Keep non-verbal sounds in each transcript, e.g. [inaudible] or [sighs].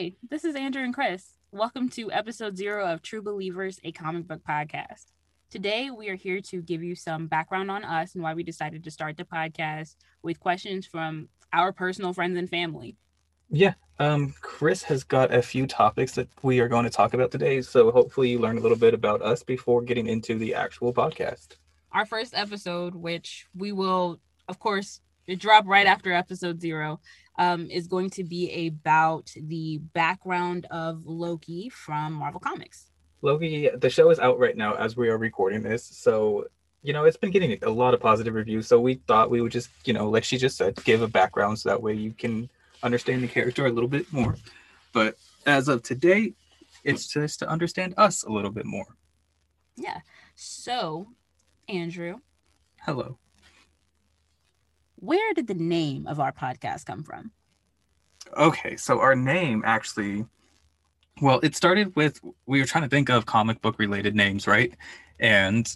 Hey, this is Andrew and Chris. Welcome to episode zero of True Believers, a comic book podcast. Today, we are here to give you some background on us and why we decided to start the podcast with questions from our personal friends and family. Yeah, um, Chris has got a few topics that we are going to talk about today. So hopefully, you learn a little bit about us before getting into the actual podcast. Our first episode, which we will, of course, drop right after episode zero, um, is going to be about the background of Loki from Marvel Comics. Loki, the show is out right now as we are recording this. So, you know, it's been getting a lot of positive reviews. So we thought we would just, you know, like she just said, give a background so that way you can understand the character a little bit more. But as of today, it's just to understand us a little bit more. Yeah. So, Andrew. Hello. Where did the name of our podcast come from? Okay, so our name actually well, it started with we were trying to think of comic book related names, right? And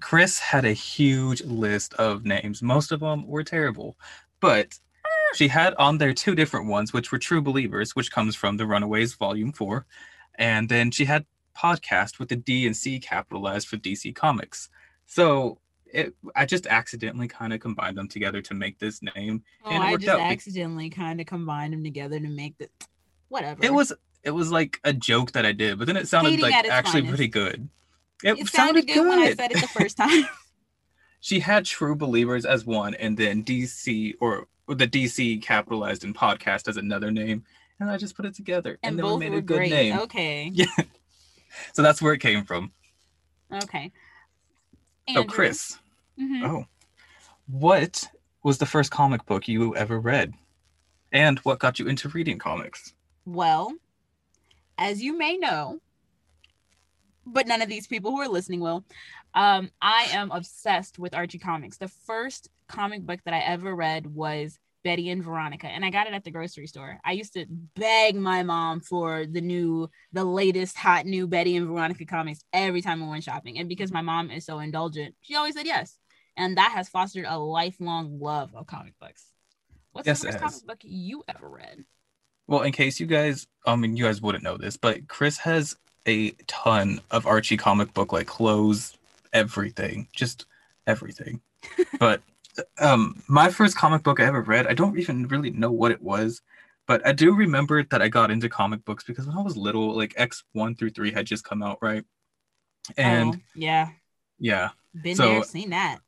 Chris had a huge list of names. Most of them were terrible, but ah. she had on there two different ones, which were True Believers, which comes from the Runaways Volume 4. And then she had podcast with the D and C capitalized for DC Comics. So it, I just accidentally kind of combined them together to make this name. Oh, and I just out. accidentally kind of combined them together to make the whatever. It was it was like a joke that I did, but then it sounded Hating like actually finest. pretty good. It, it sounded, sounded good, good when I said it the [laughs] first time. [laughs] she had True Believers as one, and then DC or, or the DC capitalized in podcast as another name, and I just put it together, and, and then we made a good great. name. Okay. [laughs] Yeah. So that's where it came from. Okay. Andrew. Oh, Chris. Mm-hmm. Oh, what was the first comic book you ever read, and what got you into reading comics? Well, as you may know, but none of these people who are listening will. Um, I am obsessed with Archie comics. The first comic book that I ever read was Betty and Veronica, and I got it at the grocery store. I used to beg my mom for the new, the latest hot new Betty and Veronica comics every time I went shopping. And because my mom is so indulgent, she always said yes. And that has fostered a lifelong love of comic books. What's yes, the first comic book you ever read? Well, in case you guys, I mean, you guys wouldn't know this, but Chris has a ton of Archie comic book like clothes, everything, just everything. [laughs] but um, my first comic book I ever read, I don't even really know what it was, but I do remember that I got into comic books because when I was little, like X one through three had just come out, right? And oh, yeah, yeah, been so, there, seen that.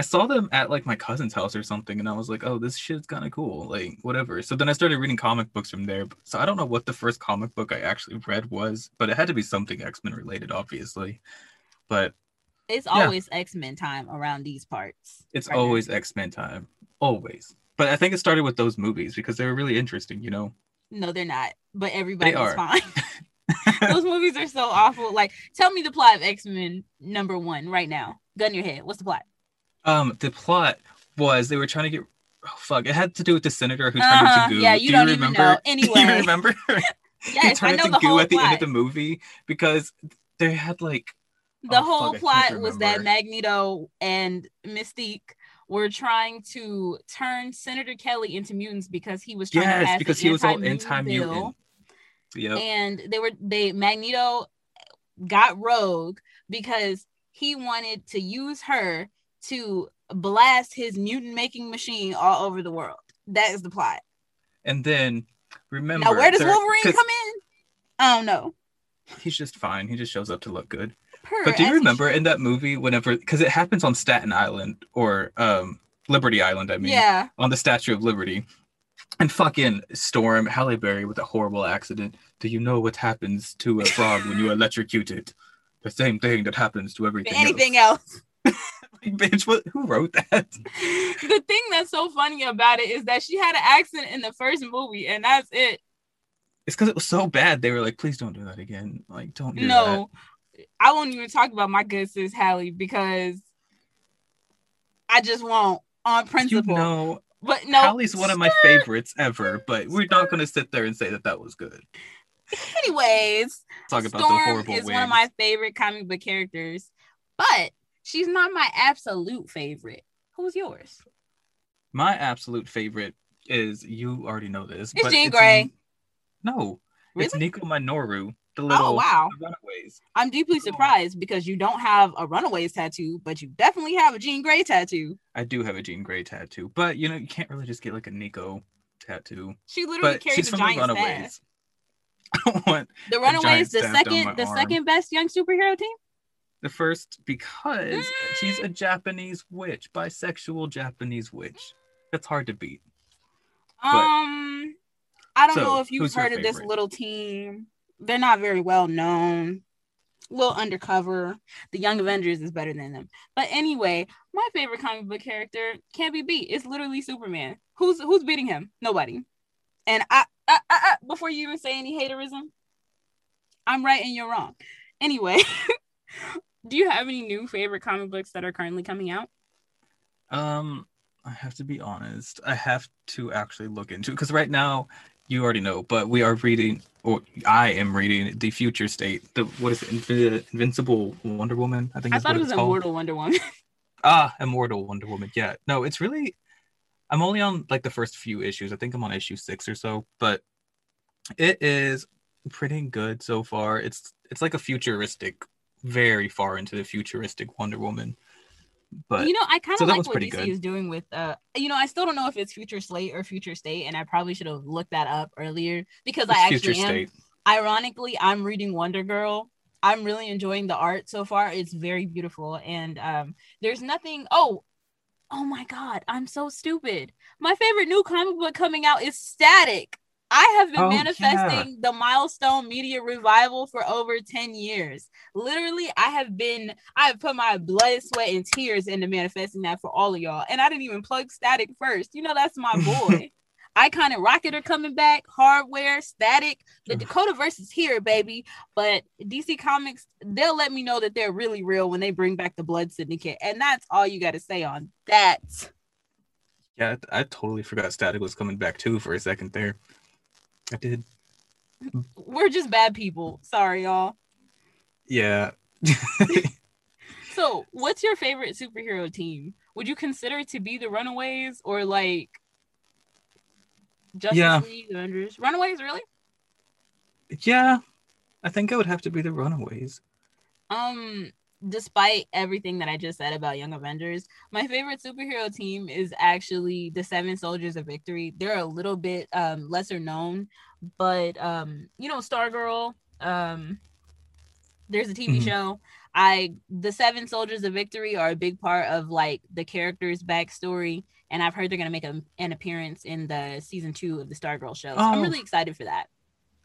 I saw them at like my cousin's house or something, and I was like, "Oh, this shit's kind of cool." Like, whatever. So then I started reading comic books from there. So I don't know what the first comic book I actually read was, but it had to be something X Men related, obviously. But it's yeah. always X Men time around these parts. It's right always X Men time, always. But I think it started with those movies because they were really interesting, you know. No, they're not. But everybody everybody's fine. [laughs] those movies are so awful. Like, tell me the plot of X Men number one right now. Gun your head. What's the plot? Um, the plot was they were trying to get oh, fuck. It had to do with the senator who turned uh-huh. into goo. Yeah, you do don't [laughs] you remember? [laughs] even know. Anyway, you remember? yes, he turned into goo at the plot. end of the movie because they had like the oh, whole fuck, plot was that Magneto and Mystique were trying to turn Senator Kelly into mutants because he was trying yes, to pass because he was all anti-mutant. Yeah, and they were they Magneto got Rogue because he wanted to use her to blast his mutant making machine all over the world. That is the plot. And then remember now, where does Wolverine come in? I don't know. He's just fine. He just shows up to look good. But do you remember in that movie whenever because it happens on Staten Island or um Liberty Island, I mean, yeah, on the Statue of Liberty. And fucking Storm Halle Berry with a horrible accident. Do you know what happens to a frog when you [laughs] electrocute it? The same thing that happens to everything. Anything else. else. [laughs] like, bitch, what? Who wrote that? The thing that's so funny about it is that she had an accent in the first movie, and that's it. It's because it was so bad. They were like, "Please don't do that again. Like, don't do no, that." I won't even talk about my good sis Halle because I just won't on principle. You know, but no, Halle's one of my favorites ever. But we're not going to sit there and say that that was good. Anyways, talk about Storm the horrible. Is one of my favorite comic book characters, but she's not my absolute favorite. Who's yours? My absolute favorite is you already know this. It's Jean Grey. No, it's Nico Minoru, the oh, little Oh wow. the Runaways. I'm deeply surprised because you don't have a Runaways tattoo, but you definitely have a Jean Grey tattoo. I do have a Jean Grey tattoo, but you know you can't really just get like a Nico tattoo. She literally But carries she's a from the giant staff. Runaways. I don't want The Runaways, the second, the arm. second best young superhero team. The first because she's a Japanese witch, bisexual Japanese witch. That's hard to beat. Um, I don't So, know if you've heard of this little team. They're not very well known. A little undercover. The Young Avengers is better than them. But anyway, my favorite comic book character can't be beat. It's literally Superman. Who's who's beating him? Nobody. And I, I, I, I before you even say any haterism, I'm right and you're wrong. Anyway, [laughs] do you have any new favorite comic books that are currently coming out? Um, I have to be honest. I have to actually look into because right now you already know, but we are reading, or I am reading the Future State. The what is it? Invi- Invincible Wonder Woman. I think I thought it was it's called. Immortal Wonder Woman. [laughs] Ah, Immortal Wonder Woman. Yeah. No, it's really. I'm only on like the first few issues. I think I'm on issue six or so, but it is pretty good so far. It's it's like a futuristic, very far into the futuristic Wonder Woman. But you know, I kind of so like what DC good. is doing with uh you know, I still don't know if it's Future Slate or Future State, and I probably should have looked that up earlier because it's I actually am State. ironically I'm reading Wonder Girl. I'm really enjoying the art so far. It's very beautiful. And um there's nothing oh oh my god, I'm so stupid. My favorite new comic book coming out is Static. I have been Oh, manifesting the milestone media revival for over 10 years. Literally, I have been, I have put my blood, sweat, and tears into manifesting that for all of y'all. And I didn't even plug static first. You know, that's my [laughs] boy. Icon and Rocket are coming back, hardware, static. The Dakota verse is here, baby. But DC Comics, they'll let me know that they're really real when they bring back the Blood Syndicate. And that's all you got to say on that. Yeah, I I totally forgot Static was coming back too for a second there. I did. We're just bad people. Sorry, y'all. Yeah. [laughs] So, what's your favorite superhero team? Would you consider it to be the Runaways or like Justice Yeah. League, Avengers? Runaways, really? yeah. I think it would have to be the Runaways. Um, despite everything that I just said about Young Avengers, my favorite superhero team is actually the Seven Soldiers of Victory. They're a little bit um lesser known, but um, you know, Stargirl, um, there's a TV Mhm. show. I the Seven Soldiers of Victory are a big part of like the character's backstory, and I've heard they're gonna make a, an appearance in the season two of the Stargirl show. So I'm Oh. really excited for that.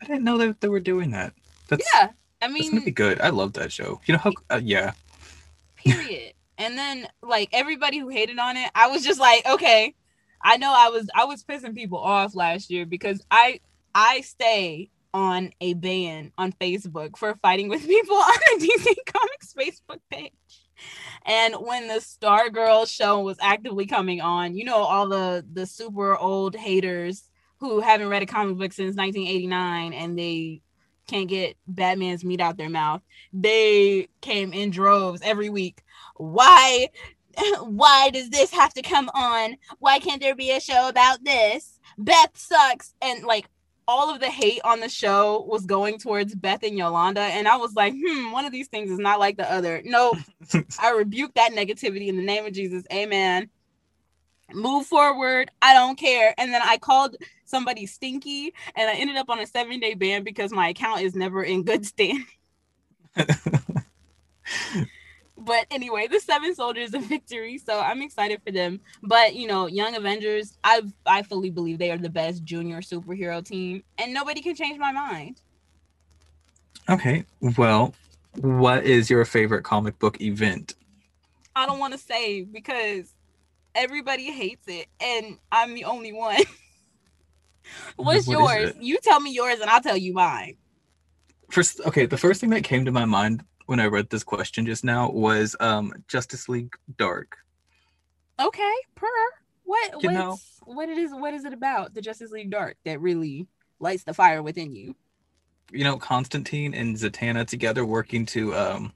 I didn't know that they were doing that. That's Yeah, I mean, gonna be good. I love that show. You know how? Uh, yeah. period and then like everybody who hated on it i was just like okay i know i was i was pissing people off last year because i i stay on a ban on facebook for fighting with people [laughs] on the dc comics facebook page and when the stargirl show was actively coming on you know all the the super old haters who haven't read a comic book since 1989 and they can't get batman's meat out their mouth they came in droves every week. Why [laughs] why does this have to come on? Why can't there be a show about this? Beth sucks. And like all of the hate on the show was going towards Beth and Yolanda. And I was like, hmm, one of these things is not like the other. Nope. [laughs] I rebuke that negativity in the name of Jesus. Amen. Move forward. I don't care. And then I called somebody stinky and I ended up on a seven day ban because my account is never in good [laughs] stand. But anyway, the seven soldiers of victory. So I'm excited for them. But you know, Young Avengers, I I fully believe they are the best junior superhero team, and nobody can change my mind. okay. Well, what is your favorite comic book event? I don't want to say because everybody hates it, and I'm the only one. [laughs] What's What yours? You tell me yours, and I'll tell you mine. First, okay. The first thing that came to my mind when I read this question just now was um Justice League Dark. Okay, per what You know- what it is what is it about the Justice League Dark that really lights the fire within you? You know, Constantine and Zatanna together working to um,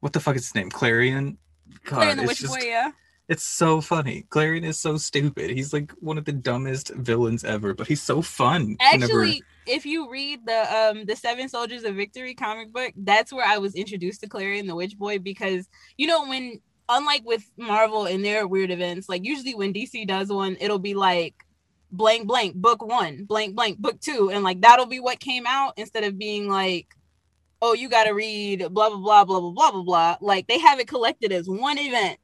what the fuck is his name? Clarion. God, Clearing the it's Witch just Boy, yeah. It's so funny. Clarion is so stupid. He's like one of the dumbest villains ever, but he's so fun. Actually, if you read the um the Seven Soldiers of Victory comic book, that's where I was introduced to Clarion the Witch Boy because you know when unlike with Marvel and their weird events, like usually when DC does one, it'll be like blank blank book 1, blank blank book 2 and like that'll be what came out instead of being like oh, you got to read blah, blah, blah, blah, blah, blah, blah, blah. Like they have it collected as one event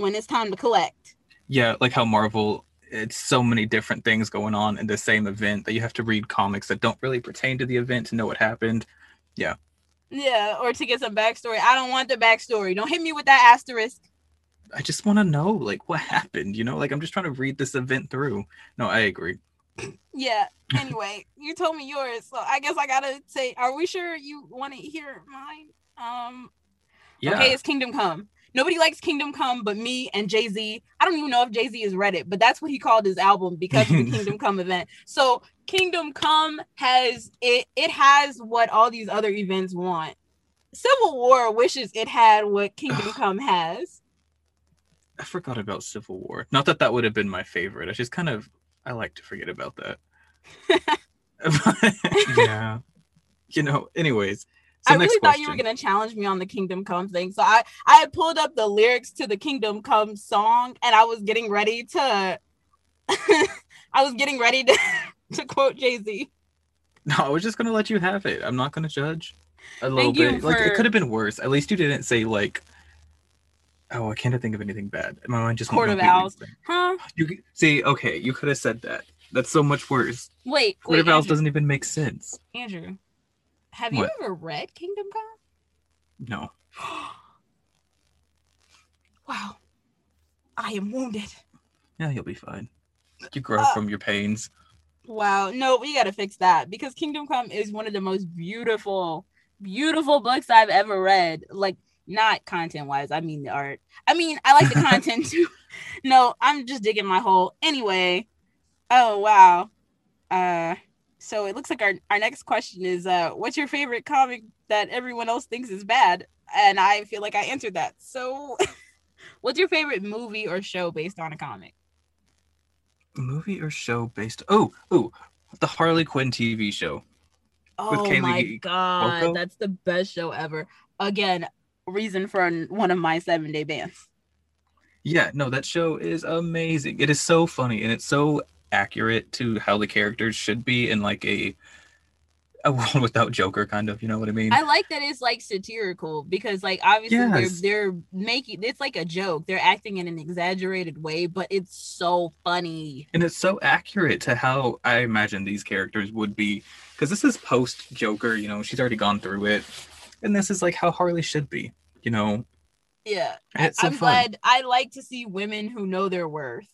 when it's time to collect. Yeah, like how Marvel it's so many different things going on in the same event that you have to read comics that don't really pertain to the event to know what happened. Yeah. Yeah, or to get some backstory. I don't want the backstory. Don't hit me with that asterisk. I just want to know like what happened, you know? Like I'm just trying to read this event through. No, I agree. Yeah. [laughs] Anyway, you told me yours, so I guess I gotta say, are we sure you want to hear mine? Um. Yeah. Okay, it's Kingdom Come. Nobody likes Kingdom Come but me and Jay Z. I don't even know if Jay Z has read it, but that's what he called his album because of the [laughs] Kingdom Come event. So Kingdom Come has it. It has what all these other events want. Civil War wishes it had what Kingdom Come has. I forgot about Civil War. Not that that would have been my favorite. I just kind of I like to forget about that. [laughs] [laughs] yeah. You know, anyways. So I really thought you were gonna challenge me on the Kingdom Come thing. So I I had pulled up the lyrics to the Kingdom Come song, and I was getting ready to. [laughs] I was getting ready to [laughs] to quote Jay Z. No, I was just gonna let you have it. I'm not gonna judge. A little bit. Like it could have been worse. At least you didn't say like Oh, I can't think of anything bad. My mind just Court of Owls. Huh? You see, okay, you could have said that. That's so much worse. Wait, Court wait, of Owls doesn't even make sense. Andrew, have you What? ever read Kingdom Come? No. [gasps] wow, I am wounded. Yeah, you'll be fine. You grow Uh, from your pains. Wow, no, we gotta fix that because Kingdom Come is one of the most beautiful, beautiful books I've ever read. Like, not content wise, I mean the art. I mean, I like the [laughs] content too. No, I'm just digging my hole. Anyway, oh wow. Uh, so it looks like our our next question is, uh, what's your favorite comic that everyone else thinks is bad? And I feel like I answered that. So, [laughs] what's your favorite movie or show based on a comic? Movie or show based Oh, oh, the Harley Quinn TV show. Oh Kaylee my god, that's the best show ever. Again, reason for one of my seven day bans. Yeah, no, that show is amazing. It is so funny and it's so accurate to how the characters should be in like a a [laughs] world without Joker, kind of. You know what I mean? I like that it's like satirical because like obviously Yes. they're they're making it's like a joke. They're acting in an exaggerated way, but it's so funny. and it's so accurate to how I imagine these characters would be. Because this is post Joker. You know, she's already gone through it, and this is like how Harley should be. You know, Yeah. So I'm fun. glad I like to see women who know their worth.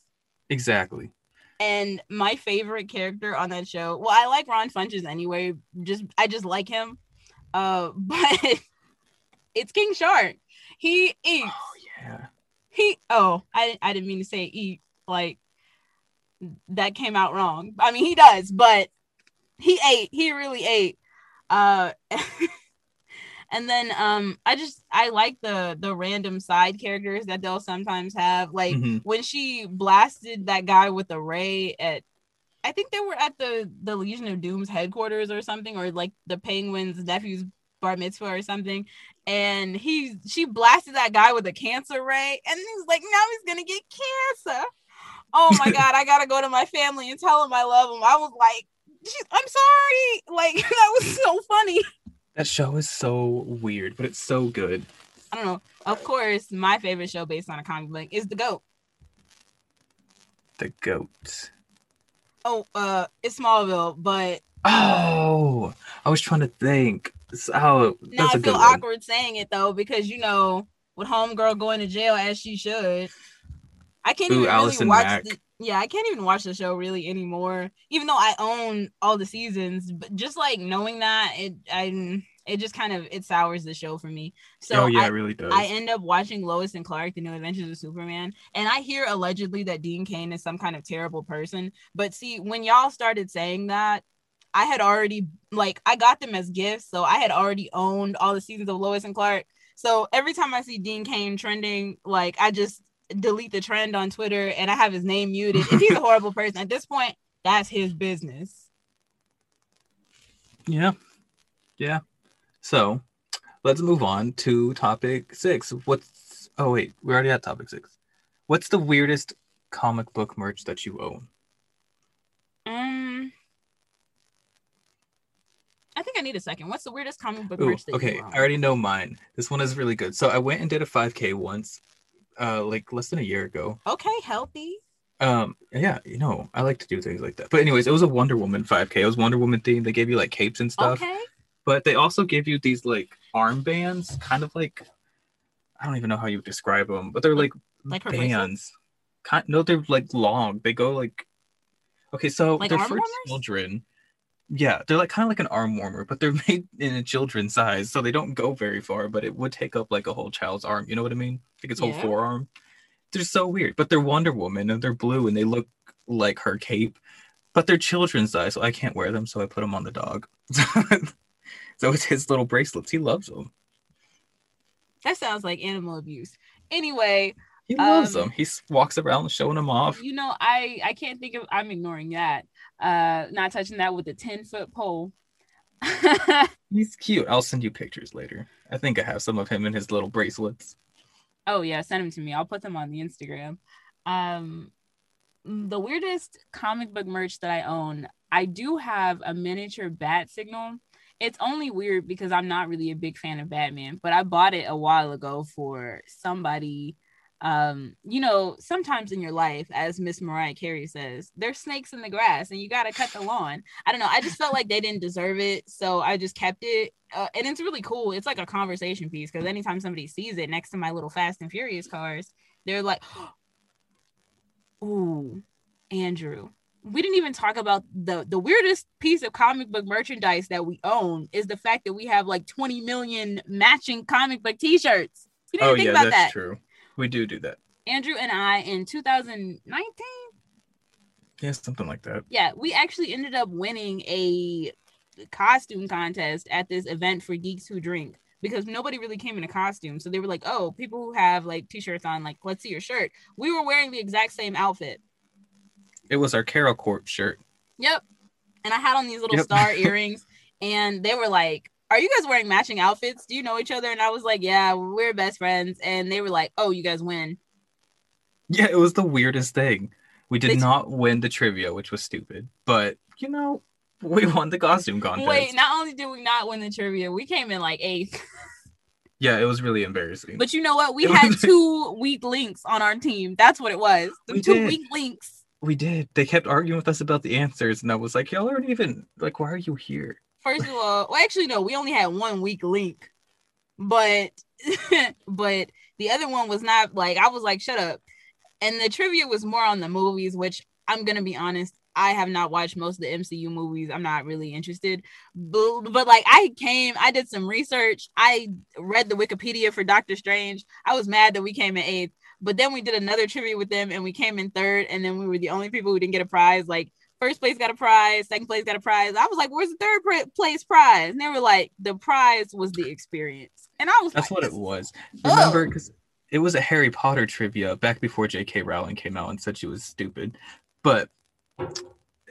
Exactly. And my favorite character on that show, well, I like Ron Funches anyway. Just I just like him. Uh, [laughs] but it's King Shark. He eats. Oh yeah. He oh, I I didn't mean to say eat. Like that came out wrong. I mean he does, but he ate. He really ate. Uh [laughs] and then um I just I like the the random side characters that they'll sometimes have. Like Mhm. when she blasted that guy with a ray at I think they were at the the Legion of Doom's headquarters or something, or like the Penguin's nephew's bar mitzvah or something. And he she blasted that guy with a cancer ray, and he's like, now he's gonna get cancer. Oh my [laughs] god, I gotta go to my family and tell him I love him. I was like, I'm sorry. Like [laughs] that was so funny. That show is so weird, but it's so good. I don't know. Of course, my favorite show based on a comic book is The Goat. The goat. Oh, uh, it's Smallville, but Oh, I was trying to think. Oh, now I feel good one. awkward saying it though because you know, with Homegirl going to jail as she should. I can't Ooh, even really watch. The, yeah, I can't even watch the show really anymore. Even though I own all the seasons, but just like knowing that it, I mm, it just kind of it sours the show for me. So oh yeah, I, it really does. I end up watching Lois and Clark: The New Adventures of Superman, and I hear allegedly that Dean Cain is some kind of terrible person. But see, when y'all started saying that, I had already like I got them as gifts, so I had already owned all the seasons of Lois and Clark. So every time I see Dean Cain trending, like I just delete the trend on Twitter and I have his name muted. If he's a [laughs] horrible person at this point, that's his business. Yeah. Yeah. So let's move on to topic six. What's oh wait, we already had topic six. What's the weirdest comic book merch that you own? Um, I think I need a second. What's the weirdest comic book Ooh, merch that okay, you own? I already know mine. This one is really good. So I went and did a 5K once, uh, like less than a year ago. Okay, healthy. Um, yeah, you know, I like to do things like that. But anyways, it was a Wonder Woman 5K. It was Wonder Woman themed. They gave you like capes and stuff. Okay. But they also give you these like armbands, kind of like I don't even know how you would describe them, but they're like, Like bands. Kind, no, they're like long. They go like okay, so Like they're for children. Yeah, they're like kind of like an arm warmer, but they're [laughs] made in a children's size, so they don't go very far. But it would take up like a whole child's arm. You know what I mean? Like its whole Yeah. forearm. They're so weird, but they're Wonder Woman and they're blue and they look like her cape, but they're children's size, so I can't wear them. So I put them on the dog. [laughs] so it's his little bracelets. He loves them. That sounds like animal abuse. Anyway, He loves Um, them. He walks around showing them off. you know, I I can't think of. I'm ignoring that. Uh, not touching that with a ten foot pole. [laughs] He's cute. I'll send you pictures later. I think I have some of him in his little bracelets. oh yeah, send them to me. I'll put them on the Instagram. Um, the weirdest comic book merch that I own, I do have a miniature bat signal. It's only weird because I'm not really a big fan of Batman, but I bought it a while ago for somebody. Um, you know, sometimes in your life, as Miss Mariah Carey says, there's snakes in the grass and you got to cut the lawn. I don't know. I just felt like they didn't deserve it. So I just kept it. Uh, and it's really cool. It's like a conversation piece because anytime somebody sees it next to my little Fast and Furious cars, they're like, Ooh, Andrew. We didn't even talk about the the weirdest piece of comic book merchandise that we own is the fact that we have like 20 million matching comic book t-shirts. You didn't Oh even think yeah, about that's that. true. We do do that. Andrew and I in 2019, Yeah, something like that. yeah, we actually ended up winning a costume contest at this event for geeks who drink because nobody really came in a costume. So they were like, "Oh, people who have like t-shirts on, like let's see your shirt." We were wearing the exact same outfit. It was our Carol Corps shirt. Yep. And I had on these little Yep. star [laughs] earrings, and they were like, Are you guys wearing matching outfits? Do you know each other? And I was like, Yeah, we're best friends. And they were like, Oh, you guys win. Yeah, it was the weirdest thing. We did They- not win the trivia, which was stupid. But you know, we won the costume contest. Wait, not only did we not win the trivia, we came in like eighth. [laughs] yeah, it was really embarrassing. But you know what? We had two weak links on our team. That's what it was. The We two did. weak links. we did. They kept arguing with us about the answers, and I was like, "Y'all aren't even like, why are you here?" First of all, well, actually, no, we only had one weak link, but [laughs] but the other one was not like I was like, shut up. And the trivia was more on the movies, which I'm gonna be honest, I have not watched most of the MCU movies. I'm not really interested. But, but like I came, I did some research. I read the Wikipedia for Doctor Strange. I was mad that we came in eighth, but then we did another trivia with them and we came in third, and then we were the only people who didn't get a prize. Like first place got a prize, second place got a prize. I was like, "Where's the third place prize?" And they were like, "The prize was the experience." And I was That's like, what it was. Remember, because it was a Harry Potter trivia back before J.K. Rowling came out and said she was stupid. But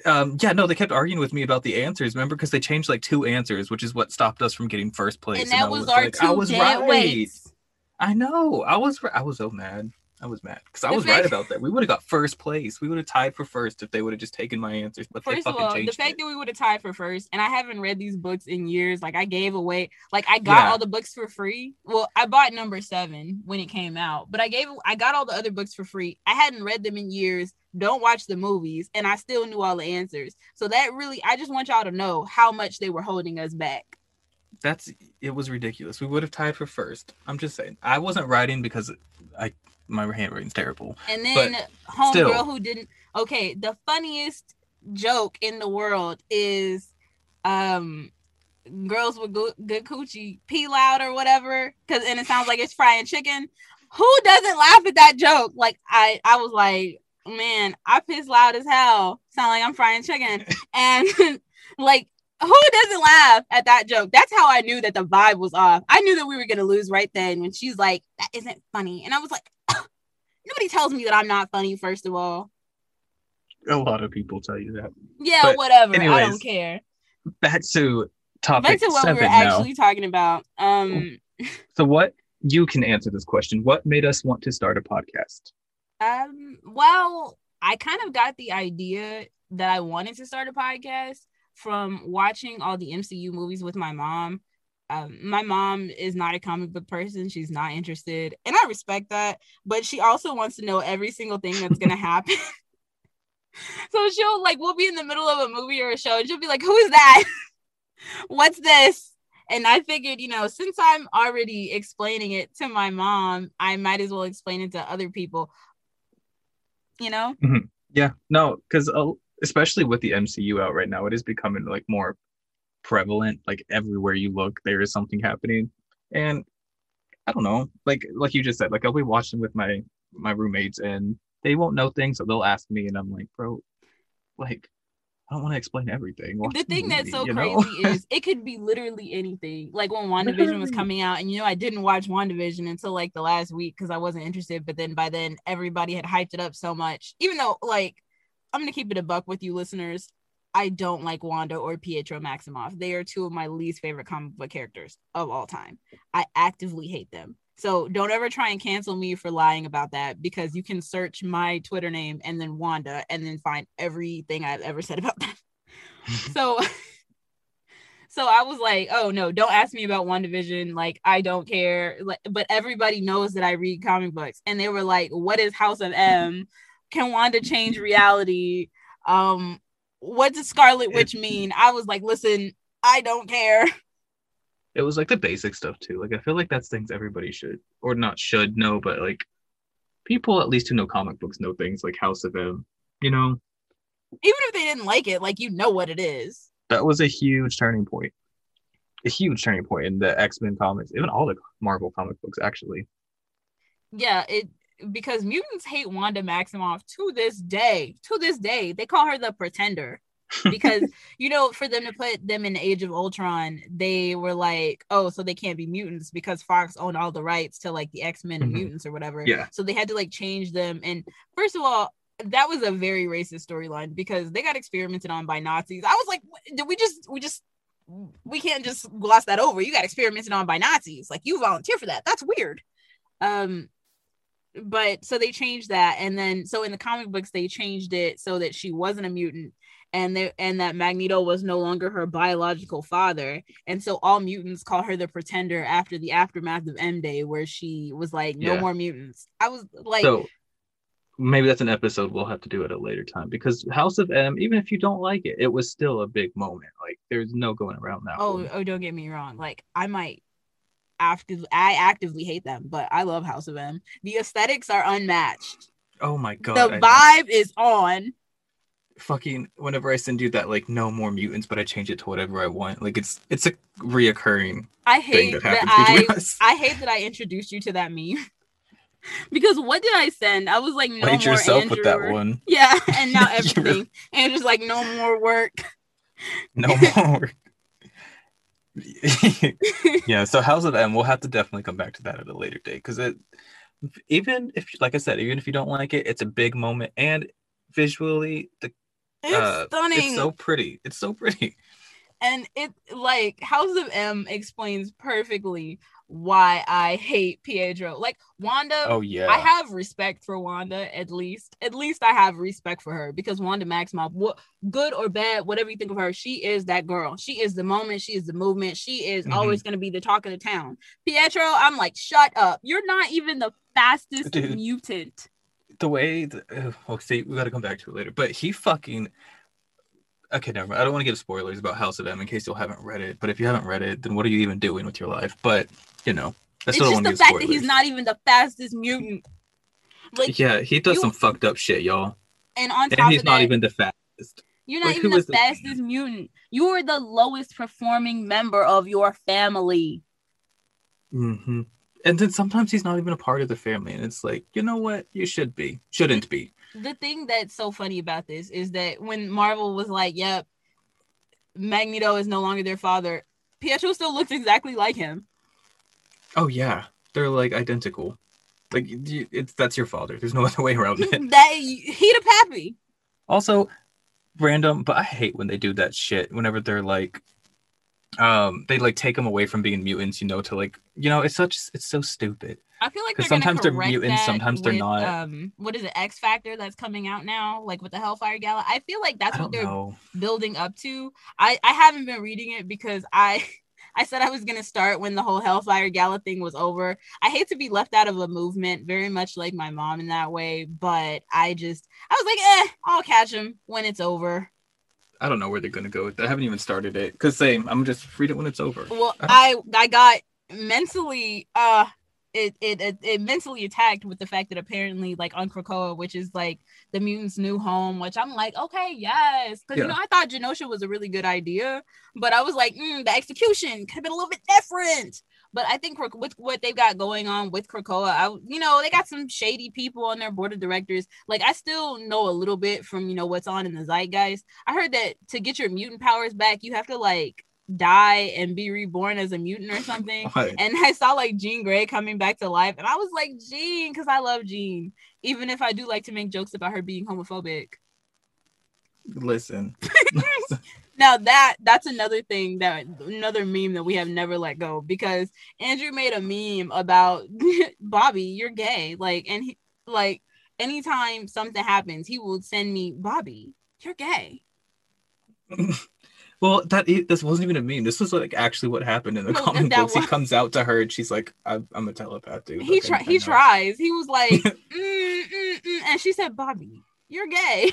um, yeah, no, they kept arguing with me about the answers. Remember, because they changed like two answers, which is what stopped us from getting first place. And that I was, our like, two I was dead right. weights. I know. I was. I was so mad. I was mad because I was fact- right about that. We would have got first place. We would have tied for first if they would have just taken my answers. But they First of all, the fact it. that we would have tied for first, and I haven't read these books in years. Like I gave away, like I got Yeah. all the books for free. Well, I bought number seven when it came out, but I gave, I got all the other books for free. I hadn't read them in years. Don't watch the movies, and I still knew all the answers. So that really, I just want y'all to know how much they were holding us back. That's it was ridiculous. We would have tied for first. I'm just saying. I wasn't writing because I my handwriting's terrible. And then homegirl who didn't okay, the funniest joke in the world is um girls with good, good coochie pee loud or whatever because and it sounds like it's frying chicken. Who doesn't laugh at that joke? Like I I was like, man, I piss loud as hell. Sound like I'm frying chicken. [laughs] and [laughs] like who doesn't laugh at that joke? That's how I knew that the vibe was off. I knew that we were gonna lose right then when she's like, that isn't funny. And I was like, nobody tells me that I'm not funny, first of all. A lot of people tell you that. Yeah, But whatever. I don't care. Back to topic Back to what we were now. actually talking about. Um, So what you can answer this question. What made us want to start a podcast? um, well, I kind of got the idea that I wanted to start a podcast from watching all the MCU movies with my mom. Um, my mom is not a comic book person. She's not interested, and I respect that. But she also wants to know every single thing that's gonna [laughs] happen. [laughs] so she'll like, we'll be in the middle of a movie or a show, and she'll be like, "Who is that? [laughs] What's this?" And I figured, you know, since I'm already explaining it to my mom, I might as well explain it to other people. You know? Yeah, no, because uh, especially with the MCU out right now, it is becoming like more prevalent. Like everywhere you look, there is something happening, and I don't know, like like you just said, like I'll be watching with my my roommates, and they won't know things, so they'll ask me, and I'm like, bro, like I don't want to explain everything. Watch the thing that's movie, so you know? crazy is [laughs] it could be literally anything. Like when WandaVision was coming out, and you know, I didn't watch WandaVision until like the last week because I wasn't interested. But then by then, everybody had hyped it up so much. Even though, like, I'm gonna keep it a buck with you listeners. I don't like Wanda or Pietro Maximoff. They are two of my least favorite comic book characters of all time. I actively hate them. So don't ever try and cancel me for lying about that because you can search my Twitter name and then Wanda and then find everything I've ever said about them. [laughs] so so I was like, oh no, don't ask me about WandaVision. Like, I don't care. Like, but everybody knows that I read comic books. And they were like, what is House of M? Can Wanda change reality? Um, what does Scarlet Witch mean? I was like, listen, I don't care. it was like the basic stuff too. Like I feel like that's things everybody should or not should know, but like people at least who know comic books know things like House of M. You know, Even if they didn't like it, like you know what it is. that was a huge turning point. A huge turning point in the X Men comics, even all the Marvel comic books actually. Yeah, it because mutants hate Wanda Maximoff to this day. To this day, they call her the pretender. because [laughs] you know, for them to put them in the Age of Ultron, they were like, "Oh, so they can't be mutants because Fox owned all the rights to like the X Men and Mhm. mutants or whatever." Yeah. So they had to like change them. And first of all, that was a very racist storyline because they got experimented on by Nazis. I was like, "Did we just we just we can't just gloss that over? You got experimented on by Nazis. Like you volunteer for that. That's weird." Um, but so they changed that and then so in the comic books they changed it so that she wasn't a mutant and they, and that Magneto was no longer her biological father and so all mutants call her the pretender after the aftermath of M Day where she was like no Yeah. more mutants I was like so maybe that's an episode we'll have to do at a later time because House of M, even if you don't like it, it was still a big moment. Like there's no going around that. oh one. oh don't get me wrong like I might active I actively hate them but I love House of M the aesthetics are unmatched oh my god. the vibe is on fucking whenever I send you that like no more mutants, but I change it to whatever I want. Like it's it's a reoccurring I hate that that, I us. I hate that I introduced you to that meme. [laughs] because what did I send? I was like, no Played more yourself Andrew. with that one. Yeah, and now [laughs] everything. and just like no more work. No more. [laughs] [laughs] yeah, so House of M, we'll have to definitely come back to that at a later date because it, even if, like I said, even if you don't like it, it's a big moment and visually, the It's uh, stunning. it's so pretty. It's so pretty. and it like House of M explains perfectly why I hate Pietro. Like Wanda Oh yeah, I have respect for Wanda at least. At least I have respect for her because Wanda Maximoff, what good or bad, whatever you think of her, she is that girl. She is the moment. She is the movement. She is Mhm. always going to be the talk of the town. Pietro, I'm like, shut up. You're not even the fastest Dude. mutant. the way. The, uh, oh, see, we got to come back to it later. But he fucking. Okay, never mind. I don't want to give spoilers about House of M in case you haven't read it. But if you haven't read it, then what are you even doing with your life? But you know, It's just the fact that he's not even the fastest mutant. Like, Yeah, he does you- some fucked up shit, y'all. and on top And he's of not that, even the fastest. you're not like, even the fastest mutant. You are the lowest performing member of your family. hmm And then sometimes he's not even a part of the family, and it's like, you know what? You should be, shouldn't be. the thing that's so funny about this is that when Marvel was like, "Yep, Magneto is no longer their father," Pietro still looks exactly like him. Oh yeah, they're like identical. Like you- it's that's your father. There's no [laughs] other way around it. [laughs] that he the pappy. Also, random, but I hate when they do that shit. Whenever they're like, um they like take them away from being mutants you know to like you know it's such it's so stupid I feel like they're sometimes they're mutants, that sometimes they're not. Um, what is it? X Factor that's coming out now, like with the Hellfire Gala. I feel like that's i what they're know building up to. I I haven't been reading it because I [laughs] I said I was gonna start when the whole Hellfire Gala thing was over. I hate to be left out of a movement, very much like my mom in that way, but I just I was like, eh, I'll catch him when it's over. i don't know where they're gonna go with that i haven't even started it because same i'm just read it when it's over Well, I I got mentally uh it, it it it mentally attacked with the fact that apparently like on Krakoa, which is like the mutants' new home, which I'm like, okay, yes, because you know I thought Genosha was a really good idea, but I was like, mm, the execution could have been a little bit different. But I think with what they've got going on with Krakoa, I you know they got some shady people on their board of directors. Like I still know a little bit from you know what's on in the zeitgeist. I heard that to get your mutant powers back, you have to like die and be reborn as a mutant or something. What? And I saw like Jean Grey coming back to life, and I was like, Jean, because I love Jean, even if I do like to make jokes about her being homophobic. listen [laughs] [laughs] Now that that's another thing that another meme that we have never let go because Andrew made a meme about [laughs] Bobby, you're gay, like, and he like anytime something happens, he will send me Bobby, you're gay. Well that this wasn't even a meme this was like actually what happened in the No, comic books he comes out to her and she's like i'm, I'm a telepath dude He Like, try he know." tries. He was like, [laughs] mm, mm, mm, and she said, Bobby, you're gay.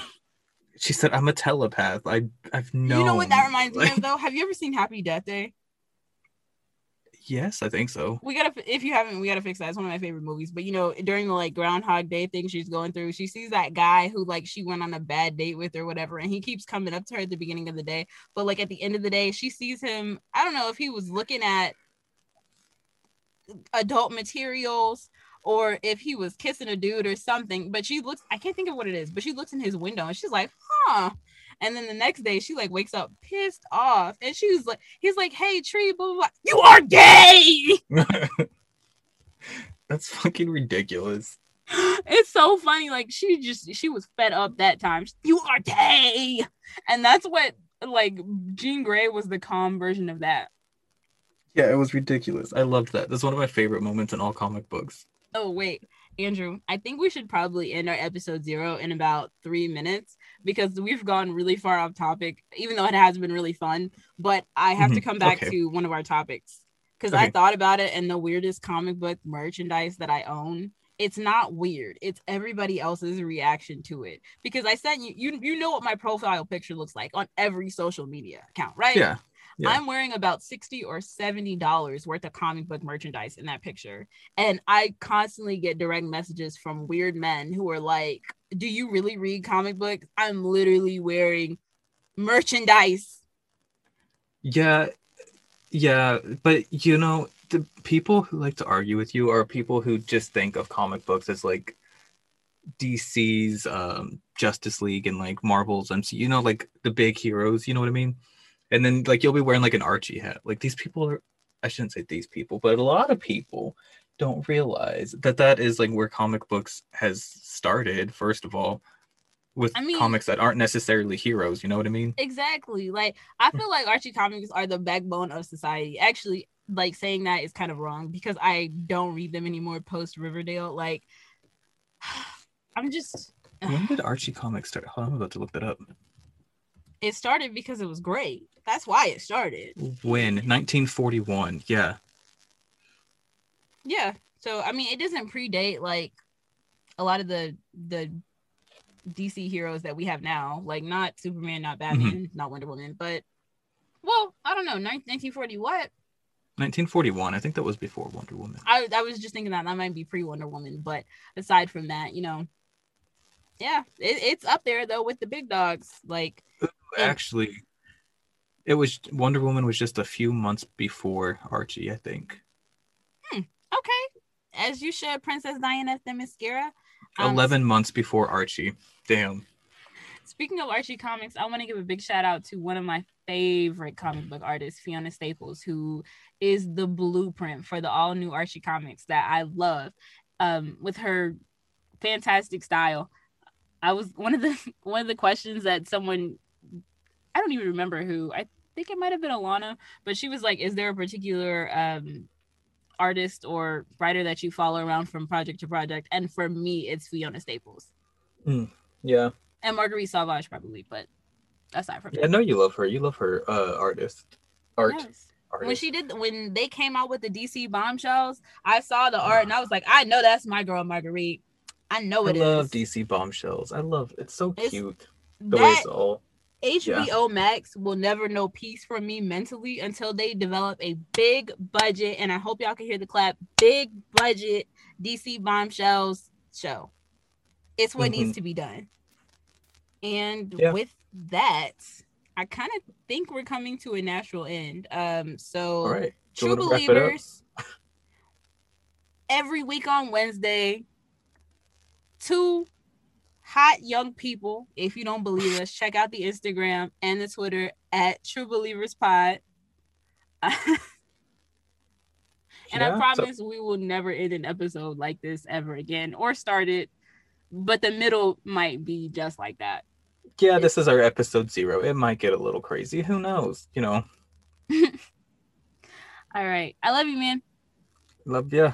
she said i'm a telepath i i've known You know what that reminds me of though? Have you ever seen Happy Death Day? Yes i think so We gotta if you haven't, we gotta fix that. It's one of my favorite movies. But you know, during the like Groundhog Day thing she's going through, she sees that guy who like she went on a bad date with or whatever, and he keeps coming up to her at the beginning of the day. But like at the end of the day, she sees him. I don't know if he was looking at adult materials or if he was kissing a dude or something. But she looks, I can't think of what it is, but she looks in his window and she's like, huh. And then the next day, she like wakes up pissed off, and she was like, "He's like, hey, tree, blah blah. blah. You are gay." [laughs] that's fucking ridiculous [gasps] it's so funny. Like she just she was fed up that time. You are gay, and that's what like Jean Grey was the calm version of that. yeah it was ridiculous i loved that that's one of my favorite moments in all comic books Oh wait, Andrew, I think we should probably end our episode zero in about three minutes because we've gone really far off topic, even though it has been really fun. But I have to Mhm, come back okay. to one of our topics because I thought about it and the weirdest comic book merchandise that I own. It's not weird. It's everybody else's reaction to it. Because I sent you, you, you know what my profile picture looks like on every social media account, right? yeah Yeah. I'm wearing about 60 or 70 dollars worth of comic book merchandise in that picture. And I constantly get direct messages from weird men who are like, Do you really read comic books? I'm literally wearing merchandise. Yeah, yeah, but you know, the people who like to argue with you are people who just think of comic books as like DC's um Justice League and like Marvel's MC, you know, like the big heroes, you know what I mean? And then like you'll be wearing like an Archie hat. Like these people are I shouldn't say these people, but a lot of people don't realize that that is like where comic books has started first of all with I mean- comics that aren't necessarily heroes, you know what I mean? Exactly. Like I feel like Archie comics are the backbone of society. Actually, like saying that is kind of wrong because I don't read them anymore post Riverdale. Like [sighs] I'm just When [sighs] did Archie comics start? Hold on, I'm about to look that up. It started because it was great. That's why it started. When 1941, yeah. Yeah. So I mean, it doesn't predate like a lot of the the DC heroes that we have now. Like not Superman, not Batman, mm-hmm. not Wonder Woman, but well, I don't know, 1940 what? 1941. I think that was before Wonder Woman. I I was just thinking that that might be pre Wonder Woman, but aside from that, you know, yeah, it, it's up there though with the big dogs. Like, Actually, it was Wonder Woman was just a few months before Archie, I think. okay, as you should, Princess Diana Themyscira. Um, 11 months before Archie. Damn. Speaking of Archie comics, I want to give a big shout out to one of my favorite comic book artists, Fiona Staples, who is the blueprint for the all new Archie comics that I love. Um, with her fantastic style, I was one of the [laughs] one of the questions that someone I don't even remember who I think it might have been Alana, but she was like, "Is there a particular um artist or writer that you follow around from project to project?" And for me, it's Fiona Staples Yeah. and Marguerite Sauvage probably, but aside from Yeah, I know you love her. You love her uh artist. Art. Yes. artist. When she did when they came out with the DC bombshells, I saw the art and I was like, I know that's my girl Marguerite. I know it is I it is. love DC bombshells. I love it's so It's- cute. The way it's all HBO Max will never know peace from me mentally until they develop a big budget, and I hope y'all can hear the clap. Big budget DC bombshells show. It's what needs Mhm. to be done. And Yeah. with that, I kind of think we're coming to a natural end. Um, so right. So True we'll wrap it up. believers. Every week on Wednesday, two hot young people. If you don't believe us, check out the Instagram and the Twitter at True Believers Pod. [laughs] and Yeah, I so- promise we will never end an episode like this ever again or start it, but the middle might be just like that. yeah, this is our episode zero. It might get a little crazy. Who knows? You know. [laughs] All right. I love you, man. Love ya.